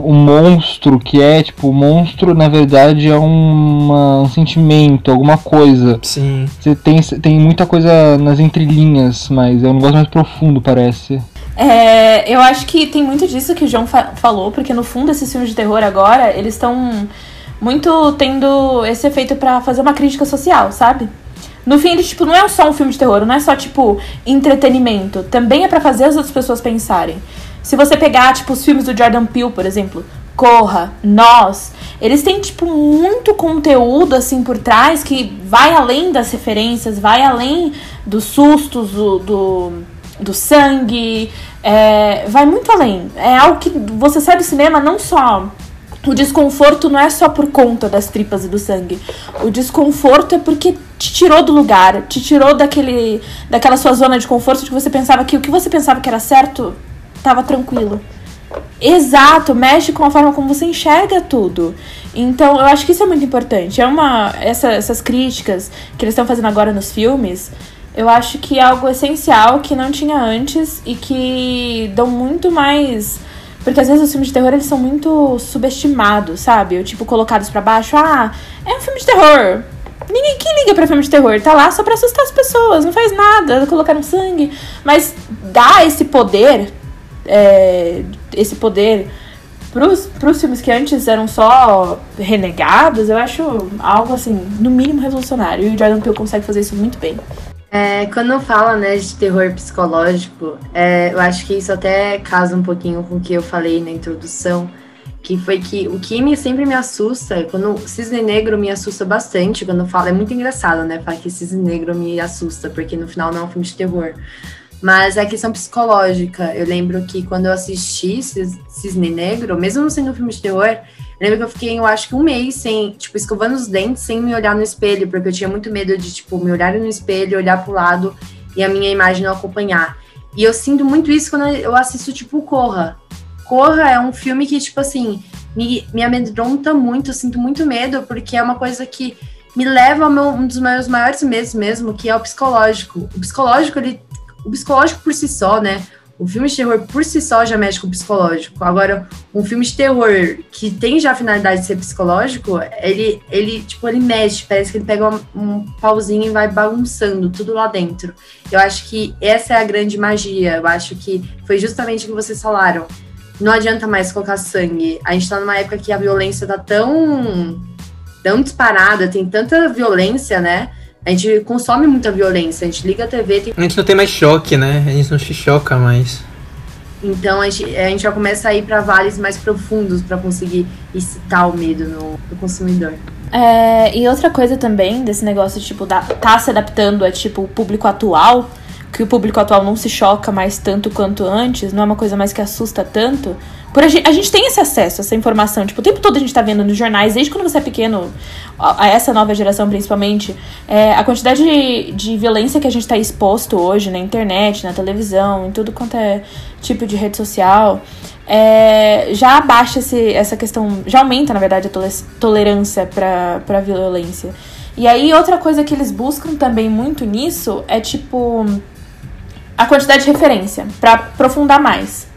o monstro, que é, tipo, o monstro na verdade é uma, um sentimento, alguma coisa. Sim. Você tem, tem muita coisa nas entrelinhas, mas é um negócio mais profundo, parece. É, eu acho que tem muito disso que o João fa- falou, porque no fundo esses filmes de terror agora, eles estão muito tendo esse efeito pra fazer uma crítica social, sabe? No fim, ele, tipo, não é só um filme de terror, não é só, tipo, entretenimento. Também é pra fazer as outras pessoas pensarem. Se você pegar, tipo, os filmes do Jordan Peele, por exemplo, Corra, Nós, eles têm, tipo, muito conteúdo, assim, por trás que vai além das referências, vai além dos sustos, do, do, do sangue, é, vai muito além. É algo que você sai do cinema não só o desconforto não é só por conta das tripas e do sangue. O desconforto é porque te tirou do lugar, te tirou daquele, daquela sua zona de conforto de que você pensava que o que você pensava que era certo tava tranquilo. Exato, mexe com a forma como você enxerga tudo. Então, eu acho que isso é muito importante. É uma essa- essas críticas que eles estão fazendo agora nos filmes, eu acho que é algo essencial que não tinha antes e que dão muito mais porque às vezes os filmes de terror eles são muito subestimados, sabe? Ou, tipo, colocados pra baixo. Ah, é um filme de terror. Ninguém quem liga pra filme de terror. Tá lá só pra assustar as pessoas. Não faz nada. Colocaram sangue. Mas dá esse poder. É, esse poder pros, pros filmes que antes eram só renegados, eu acho algo assim, no mínimo revolucionário. E o Jordan Peele consegue fazer isso muito bem. É, quando fala né, de terror psicológico, é, eu acho que isso até casa um pouquinho com o que eu falei na introdução, que foi que o que me, sempre me assusta, quando cisne negro me assusta bastante, quando fala, é muito engraçado, né, falar que cisne negro me assusta, porque no final não é um filme de terror. Mas é a questão psicológica. Eu lembro que quando eu assisti Cis- Cisne Negro, mesmo não sendo um filme de terror, eu lembro que eu fiquei, eu acho que um mês sem, tipo, escovando os dentes sem me olhar no espelho, porque eu tinha muito medo de, tipo, me olhar no espelho, olhar pro lado e a minha imagem não acompanhar. E eu sinto muito isso quando eu assisto, tipo, Corra. Corra é um filme que, tipo assim, me, me amedronta muito, eu sinto muito medo, porque é uma coisa que me leva a meu- um dos meus maiores medos mesmo, que é o psicológico. O psicológico, ele. O psicológico por si só, né? O filme de terror por si só já mexe com o psicológico. Agora, um filme de terror que tem já a finalidade de ser psicológico, ele, ele tipo, ele mexe, parece que ele pega um, um pauzinho e vai bagunçando tudo lá dentro. Eu acho que essa é a grande magia. Eu acho que foi justamente o que vocês falaram. Não adianta mais colocar sangue. A gente tá numa época que a violência tá tão, tão disparada, tem tanta violência, né? A gente consome muita violência, a gente liga a TV, tem... A gente não tem mais choque, né? A gente não se choca mais. então a gente, a gente já começa a ir para vales mais profundos para conseguir excitar o medo no, no consumidor. É, e outra coisa também desse negócio, tipo, da, tá se adaptando a, tipo, o público atual, que o público atual não se choca mais tanto quanto antes, não é uma coisa mais que assusta tanto. Por a, gente, a gente tem esse acesso, essa informação. Tipo, o tempo todo a gente tá vendo nos jornais, desde quando você é pequeno, a, essa nova geração principalmente, é, a quantidade de, de violência que a gente tá exposto hoje na internet, na televisão, em tudo quanto é tipo de rede social, é, já abaixa esse, essa questão, já aumenta, na verdade, a tole- tolerância pra, pra violência. E aí, outra coisa que eles buscam também muito nisso é, tipo, a quantidade de referência, pra aprofundar mais.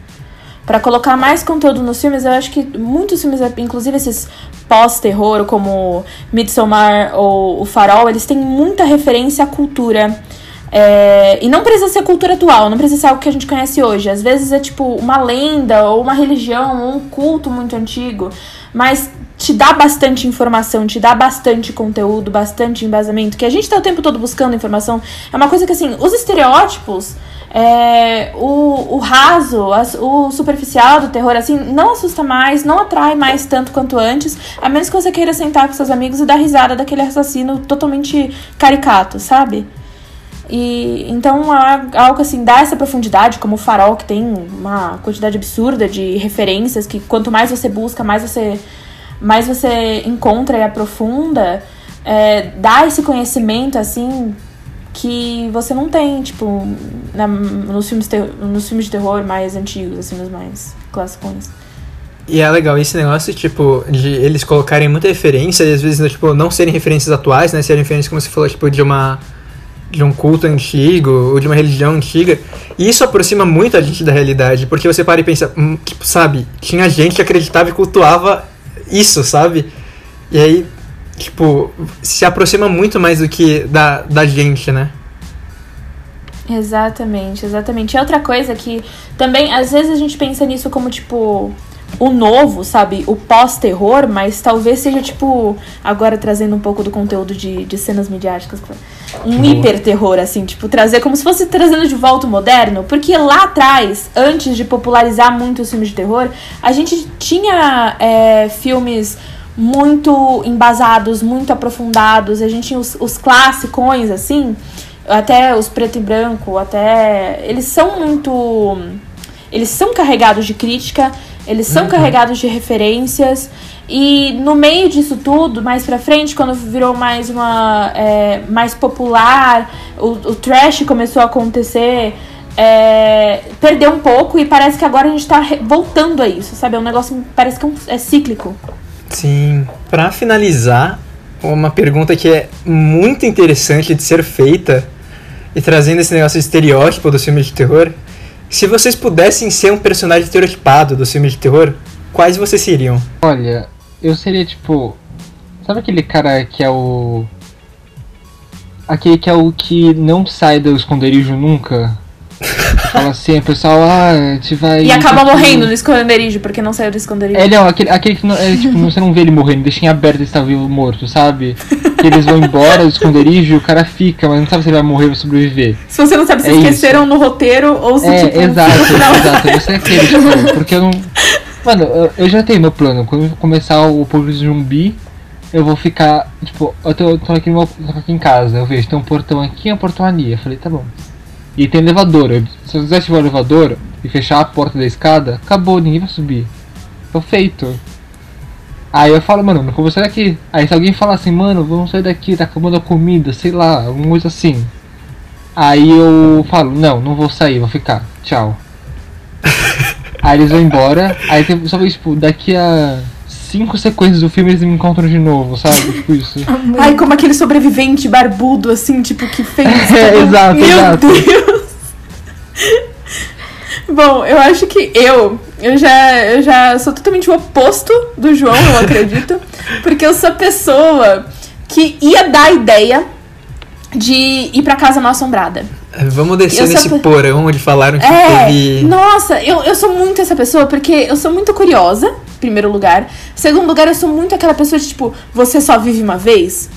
Pra colocar mais conteúdo nos filmes, eu acho que muitos filmes, inclusive esses pós-terror, como Midsommar ou O Farol, eles têm muita referência à cultura. É, e não precisa ser cultura atual, não precisa ser algo que a gente conhece hoje. Às vezes é tipo uma lenda, ou uma religião, ou um culto muito antigo, mas te dá bastante informação, te dá bastante conteúdo, bastante embasamento, que a gente tá o tempo todo buscando informação. É uma coisa que, assim, os estereótipos, é, o, o raso, as- o superficial do terror, assim, não assusta mais, não atrai mais tanto quanto antes, a menos que você queira sentar com seus amigos e dar risada daquele assassino totalmente caricato, sabe? E então a- algo assim dá essa profundidade, como o Farol, que tem uma quantidade absurda de referências, que quanto mais você busca, mais você mais você encontra e aprofunda, é, dá esse conhecimento assim que você não tem, tipo, na- nos, filmes nos filmes de terror mais antigos, assim, nos mais clássicos. E é legal esse negócio, tipo, de eles colocarem muita referência e às vezes, tipo, não serem referências atuais, né? Serem referências, como você falou, tipo, de uma. de um culto antigo ou de uma religião antiga. E isso aproxima muito a gente da realidade, porque você para e pensa, hum, tipo, sabe, tinha gente que acreditava e cultuava isso, sabe? E aí, tipo, se aproxima muito mais do que da, da gente, né? Exatamente, exatamente. E outra coisa que também, às vezes a gente pensa nisso como, tipo, o novo, sabe? O pós-terror, mas talvez seja, tipo, agora trazendo um pouco do conteúdo de, de cenas midiáticas, um hiper-terror, assim, tipo, trazer como se fosse trazendo de volta o moderno, porque lá atrás, antes de popularizar muito os filmes de terror, a gente tinha é, filmes muito embasados, muito aprofundados, a gente tinha os, os classicões, assim, até os preto e branco, até. Eles são muito. Eles são carregados de crítica, eles são carregados de referências. E no meio disso tudo, mais pra frente, quando virou mais uma. é, mais popular, o, o trash começou a acontecer. é, perdeu um pouco e parece que agora a gente tá voltando a isso, sabe? É um negócio parece que é, é cíclico. Sim. Pra finalizar, uma pergunta que é muito interessante de ser feita e trazendo esse negócio de estereótipo dos filmes de terror. Se vocês pudessem ser um personagem estereotipado dos filmes de terror, quais vocês seriam? Olha, eu seria tipo. Sabe aquele cara que é o. Aquele que é o que não sai do esconderijo nunca? Fala assim, pessoal, ah, a gente vai. E acaba aqui." morrendo no esconderijo, porque não saiu do esconderijo. É, não, aquele, aquele que não, é, tipo, você não vê ele morrendo, deixa em aberto ele está vivo ou morto, sabe? Que eles vão embora do esconderijo e o cara fica, mas não sabe se ele vai morrer ou sobreviver. Se você não sabe se É esqueceram no roteiro ou se, É, tipo, exato, final- exato. Você é aquele, tipo, porque eu não. Mano, eu, eu já tenho meu plano. Quando começar o Povo Zumbi, eu vou ficar. Tipo, eu tô, tô aqui, meu- tô aqui em casa, eu vejo, tem um portão aqui e um portão ali. Eu falei, tá bom. E tem elevador. Eu, se eu quisesse o elevador e fechar a porta da escada, acabou, ninguém vai subir. Tô feito. Aí eu falo, mano, não vou sair daqui. Aí se alguém falar assim, mano, vamos sair daqui, tá acabando a comida, sei lá, alguma coisa assim. Aí eu falo, não, não vou sair, vou ficar. Tchau. aí eles vão embora, aí tem, só tipo, daqui a cinco sequências do filme eles me encontram de novo, sabe? Tipo isso. Ai, como aquele sobrevivente barbudo, assim, tipo, que fez. É, exato, Meu exato. Deus! Bom, eu acho que eu, eu já, eu já sou totalmente o oposto do João, eu acredito. porque eu sou a pessoa que ia dar a ideia de ir pra casa mal assombrada. Vamos descer Eu nesse pe- porão onde falaram que É, teve. nossa, eu, eu sou muito essa pessoa porque eu sou muito curiosa, em primeiro lugar. Segundo lugar, eu sou muito aquela pessoa de tipo, você só vive uma vez.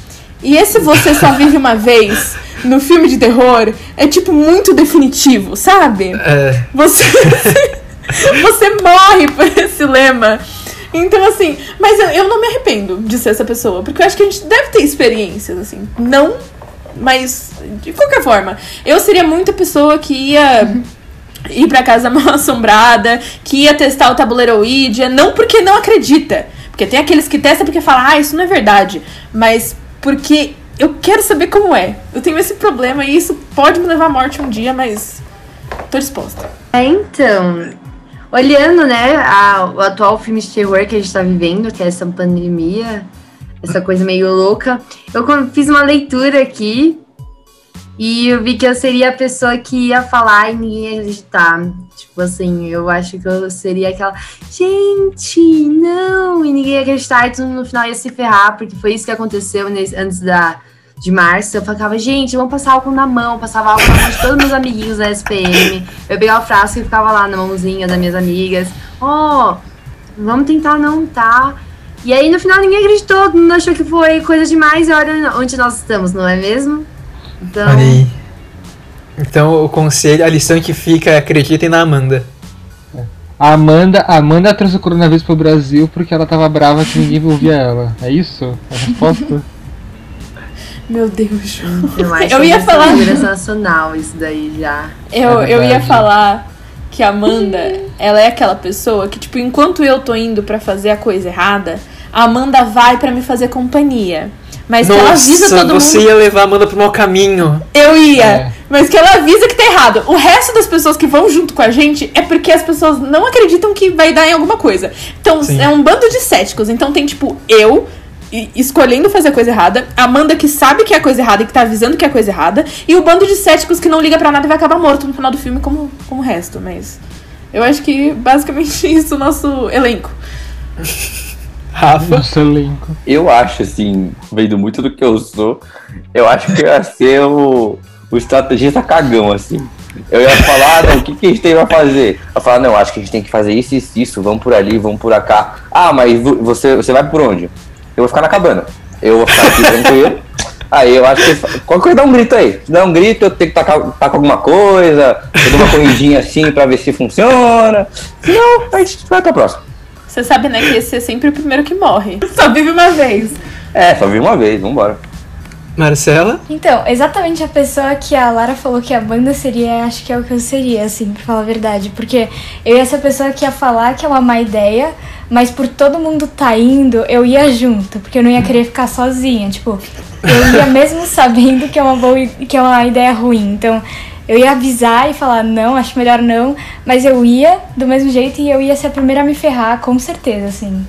E esse você só vive uma vez no filme de terror é tipo muito definitivo, sabe? É, Você você morre por esse lema. Então, assim, mas eu, eu não me arrependo de ser essa pessoa, porque eu acho que a gente deve ter experiências, assim. Não, mas de qualquer forma, eu seria muita pessoa que ia ir pra casa mal assombrada, que ia testar o tabuleiro Ouija, não porque não acredita. Porque tem aqueles que testam porque falam, ah, isso não é verdade. Mas porque eu quero saber como é. Eu tenho esse problema e isso pode me levar à morte um dia, mas tô disposta. É, então, olhando, né, a- o atual filme de terror que a gente tá vivendo, que é essa pandemia, essa coisa meio louca, eu fiz uma leitura aqui e eu vi que eu seria a pessoa que ia falar e ninguém ia acreditar. Tipo assim, eu acho que eu seria aquela, gente, não! E ninguém ia acreditar e tudo no final ia se ferrar, porque foi isso que aconteceu nesse- antes da, de março. Eu falava, gente, vamos passar álcool na mão. Passava álcool na mão de todos meus amiguinhos da SPM. Eu pegava o frasco e ficava lá na mãozinha das minhas amigas. Ó, vamos tentar não tá. E aí no final ninguém acreditou, não achou que foi coisa demais. E olha onde nós estamos, não é mesmo? Então, aí. Então o conselho, a lição que fica é acreditem na Amanda. A Amanda, a Amanda trouxe o coronavírus pro Brasil porque ela tava brava que ninguém ouvia ela. É isso? A resposta? Meu Deus. eu acho Eu ia falar- segurança nacional isso daí já. Eu, É eu ia falar que a Amanda, ela é aquela pessoa que, tipo, enquanto eu tô indo pra fazer a coisa errada, a Amanda vai pra me fazer companhia. Mas que ela avisa Nossa, todo você mundo. ia levar a Amanda pro mau caminho. Eu ia. É. Mas que ela avisa que tá errado. O resto das pessoas que vão junto com a gente é porque as pessoas não acreditam que vai dar em alguma coisa. Então, Sim. é um bando de céticos. Então tem, tipo, eu escolhendo fazer a coisa errada, a Amanda que sabe que é a coisa errada e que tá avisando que é a coisa errada, e o bando de céticos que não liga pra nada e vai acabar morto no final do filme como, como o resto. Mas eu acho que basicamente isso o nosso elenco. Rafa. Nosso elenco. Eu acho, assim, vendo muito do que eu sou, eu acho que eu ia ser o, o estrategista cagão, assim. Eu ia falar, ah, não, o que, que a gente tem pra fazer? Eu ia falar, não, acho que a gente tem que fazer isso, isso, isso, vamos por ali, vamos por cá. Ah, mas vo- você, você vai por onde? Eu vou ficar na cabana. Eu vou ficar aqui tranquilo. Aí eu acho que. Qualquer coisa dá um grito aí. Se dá um grito, eu tenho que tacar, tacar alguma coisa, eu dou uma corridinha assim pra ver se funciona. Se não, a gente vai pra próxima. Você sabe, né, que esse é sempre o primeiro que morre. Só vive uma vez. É, só vi uma vez, vambora. Marcela. Então, exatamente a pessoa que a Lara falou que a banda seria, acho que é o que eu seria, assim, pra falar a verdade. Porque eu ia ser a pessoa que ia falar que é uma má ideia, mas por todo mundo tá indo, eu ia junto, porque eu não ia querer ficar sozinha. Tipo, eu ia mesmo sabendo que é uma boa, que é uma ideia ruim. Então, eu ia avisar e falar, não, acho melhor não, mas eu ia do mesmo jeito e eu ia ser a primeira a me ferrar, com certeza, assim.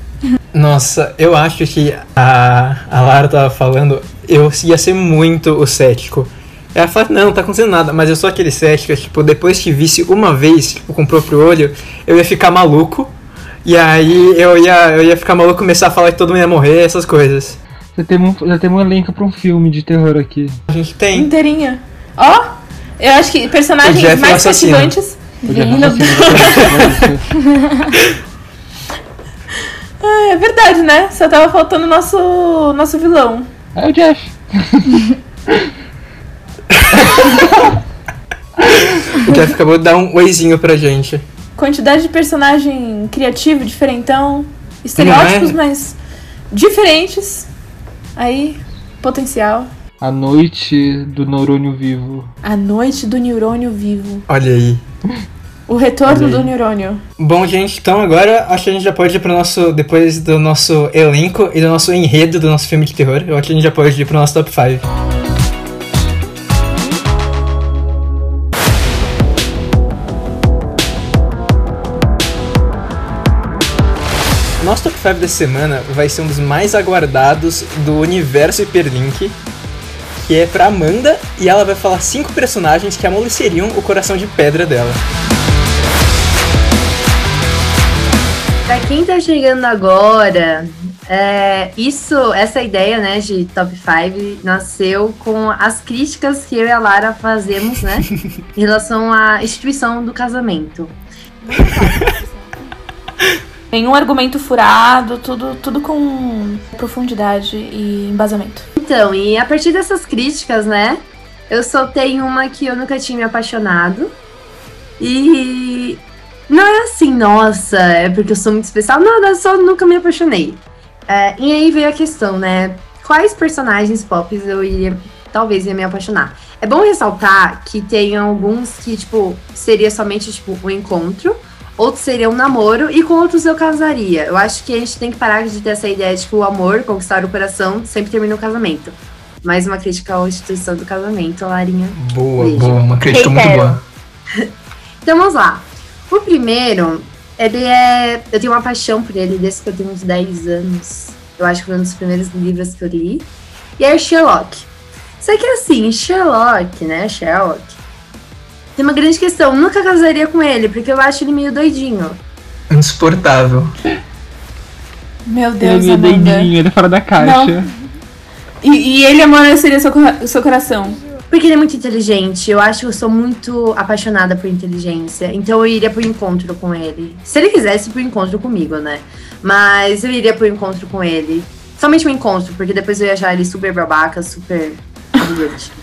Nossa, eu acho que a, a Lara tava falando, eu ia ser muito o cético. Ela fala, não, tá acontecendo nada, mas eu sou aquele cético, tipo, depois que visse uma vez, tipo, com o próprio olho, eu ia ficar maluco. E aí eu ia, eu ia ficar maluco começar a falar que todo mundo ia morrer, essas coisas. Já temos um, já temos um elenco pra um filme de terror aqui. A gente tem. Inteirinha. Ó, eu acho que personagens é mais cativantes. Vindo- não Ah, é verdade, né? Só tava faltando o nosso, nosso vilão. É o Jeff. O Jeff acabou de dar um oizinho pra gente. Quantidade de personagem criativo, diferentão. Estereótipos, é? mas diferentes. Aí, potencial. A noite do neurônio vivo. A noite do neurônio vivo. Olha aí. O retorno do neurônio. Bom, gente, então agora acho que a gente já pode ir pro nosso. Depois do nosso elenco e do nosso enredo do nosso filme de terror, eu acho que a gente já pode ir pro nosso top 5. Nosso top 5 dessa semana vai ser um dos mais aguardados do universo Hyperlink, que é pra Amanda, e ela vai falar cinco personagens que amoleceriam o coração de pedra dela. Pra quem tá chegando agora, é, isso, essa ideia, né, de top 5 nasceu com as críticas que eu e a Lara fazemos, né, em relação à instituição do casamento. Nenhum argumento furado, tudo, tudo com profundidade e embasamento. Então, e a partir dessas críticas, né? Eu soltei uma que eu nunca tinha me apaixonado. E não é assim, nossa, é porque eu sou muito especial. Não, eu só nunca me apaixonei. É, e aí veio a questão, né? Quais personagens pop eu iria, talvez, ia me apaixonar? É bom ressaltar que tem alguns que, tipo, seria somente, tipo, um encontro. Outros seria um namoro e com outros eu casaria. Eu acho que a gente tem que parar de ter essa ideia de que o amor, conquistar o coração, sempre termina no casamento. Mais uma crítica à instituição do casamento, Larinha. Boa, Beijo. boa. Uma crítica muito Reitero. boa. Então vamos lá. O primeiro, ele é. Eu tenho uma paixão por ele desde que eu tenho uns 10 anos. Eu acho que foi um dos primeiros livros que eu li. E é Sherlock. Só que assim, Sherlock, né? Sherlock. Tem uma grande questão. Eu nunca casaria com ele, porque eu acho ele meio doidinho. Insuportável. Meu Ele é Deus, meio Amanda. doidinho, ele é fora da caixa. E, e ele amoleceria seu, seu coração. Porque ele é muito inteligente. Eu acho que eu sou muito apaixonada por inteligência. Então eu iria pro encontro com ele. Se ele quisesse pro encontro comigo, né? Mas eu iria pro encontro com ele. Somente um encontro, porque depois eu ia achar ele super babaca, super.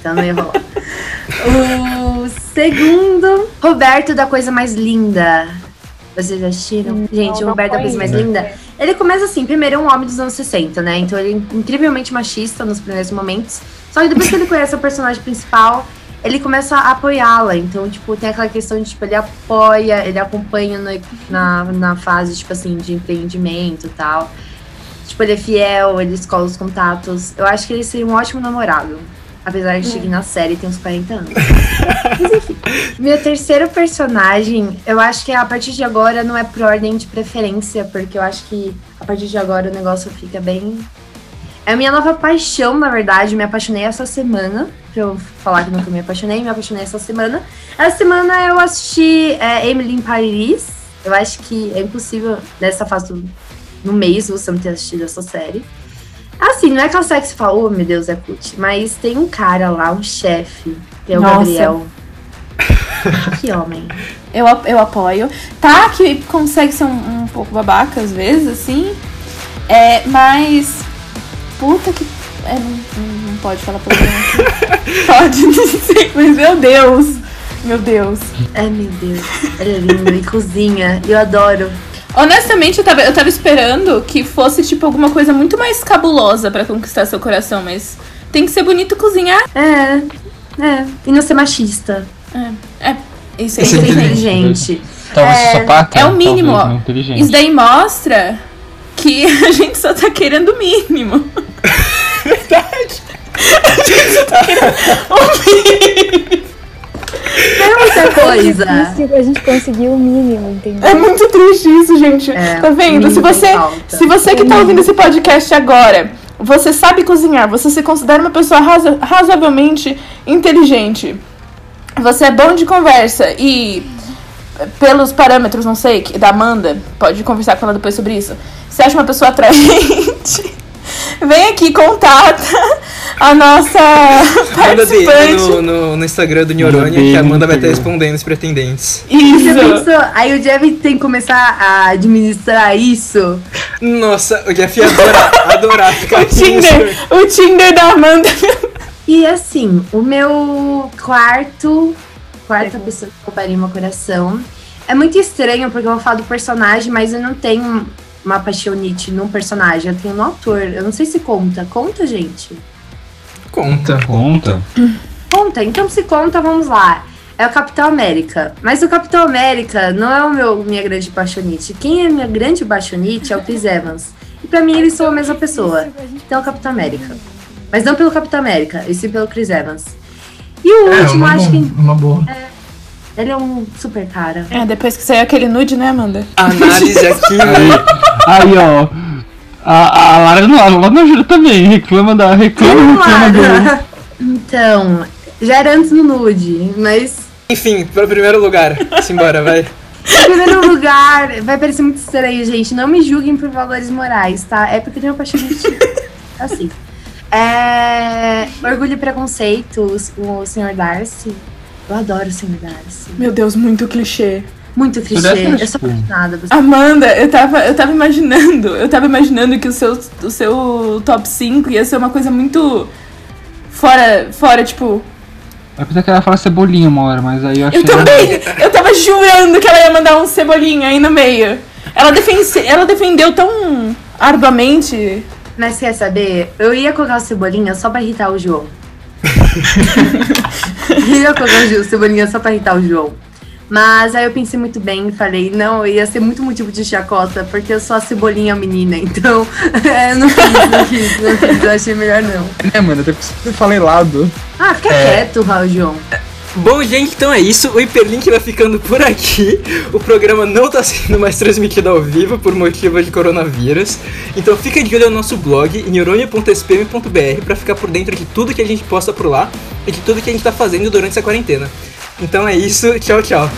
Então não ia rolar. o segundo, Roberto da Coisa Mais Linda. Vocês já assistiram? Gente, o Roberto da Coisa Mais. Linda. Ele começa assim, primeiro é um homem dos anos 60, né? Então ele é incrivelmente machista nos primeiros momentos. Só que depois que ele conhece o personagem principal, ele começa a apoiá-la. Então, tipo, tem aquela questão de, tipo, ele apoia, ele acompanha no- na, na fase, tipo assim, de empreendimento e tal. Tipo, ele é fiel, ele escola os contatos. Eu acho que ele seria um ótimo namorado. Apesar de que na série tem uns 40 anos. Mas enfim. Meu terceiro personagem, eu acho que a partir de agora não é por ordem de preferência, porque eu acho que a partir de agora o negócio fica bem. É a minha nova paixão, na verdade. Me apaixonei essa semana. Pra eu falar que nunca me apaixonei, me apaixonei essa semana. Essa semana eu assisti é, Emily in Paris. Eu acho que é impossível nessa fase do, no mês você não ter assistido essa série. Assim, não é aquela série que você fala, oh meu Deus, é cut. Mas tem um cara lá, um chefe, que é o Nossa. Gabriel. que homem. Eu, eu apoio. Tá que consegue ser um, um pouco babaca às vezes, assim. É, mas. Puta que. É, não, não- pode falar palavrão aqui. pode, não sei, mas meu Deus. Meu Deus. Ai meu Deus, ele é lindo e cozinha. Eu adoro. Honestamente, eu tava, eu tava esperando que fosse, tipo, alguma coisa muito mais cabulosa pra conquistar seu coração, mas tem que ser bonito cozinhar. É, é. E não ser machista. É, isso Esse que é ser inteligente. inteligente. Talvez É, é o mínimo, talvez. Isso daí mostra que a gente só tá querendo o mínimo. Não é muita coisa. A gente conseguir o mínimo, entendeu? É muito triste isso, gente. É, tá vendo? Se você, se você que tá ouvindo esse podcast agora, você sabe cozinhar, você se considera uma pessoa razo- razoavelmente inteligente, você é bom de conversa e pelos parâmetros, não sei, que- da Amanda, pode conversar com ela depois sobre isso. Você acha uma pessoa atraente? Vem aqui, contata a nossa Manda participante. no, no, no Instagram do Neurônia que a Amanda vai estar respondendo os pretendentes. Isso. Aí o Jeff tem que começar a administrar isso. Nossa, o Jeff ia adorar, adorar ficar O Tinder, o Tinder da Amanda. E assim, o meu quarto. Quarta pessoa que ocuparia meu coração. É muito estranho porque eu vou falar do personagem, mas eu não tenho uma paixonite num personagem, eu tenho no ator. Eu não sei se conta. Conta, gente? Conta. Conta. Conta, então se conta, vamos lá. É o Capitão América. Mas o Capitão América não é o meu minha grande paixonite. Quem é minha grande paixonite é o Chris Evans. E pra mim eles são a mesma pessoa. Então é o Capitão América. Mas não pelo Capitão América, e sim pelo Chris Evans. E o É, último, uma, acho bom, que uma boa. Ele é um super cara. É, depois que saiu aquele nude, né, Amanda? Análise aqui. Aí, ó. A, a Lara não, ela não ajuda também. Reclama da. Reclama, Vamos reclama do. lá. Então, já era antes no nude, mas Enfim, para o primeiro lugar. Simbora, vai. Em primeiro lugar, vai parecer muito estranho, gente. Não me julguem por valores morais, tá? É porque eu tenho uma paixonite assim. É... Orgulho e Preconceito, o Sr. Darcy. Eu adoro. Darcy. Meu Deus, muito clichê. Muito clichê. Eu sou apaixonada. por- Amanda, eu tava, eu tava imaginando, eu tava imaginando que o seu, o seu top 5 ia ser uma coisa muito fora, fora, tipo. Eu pensei que ela ia falar cebolinha uma hora, mas aí eu achei. Eu também! Eu tava jurando que ela ia mandar um cebolinha aí no meio. Ela, defense, ela defendeu tão arduamente. Mas quer saber? Eu ia colocar o Cebolinha só pra irritar o João. eu ia colocar o Cebolinha só pra irritar o João. Mas aí eu pensei muito bem e falei, não, ia ser muito motivo de chacota, porque eu sou a Cebolinha menina, então é, eu não quis, não quis, não quis, eu achei melhor não. É, mano, até porque eu falei lado. Ah, fica quieto, Raul João. Bom, gente, então é isso. O Hiperlink vai ficando por aqui. O programa não tá sendo mais transmitido ao vivo por motivo de coronavírus. Então fica de olho no nosso blog, neurônio.spm.br, pra ficar por dentro de tudo que a gente posta por lá e de tudo que a gente tá fazendo durante essa quarentena. Então é isso. Tchau, tchau.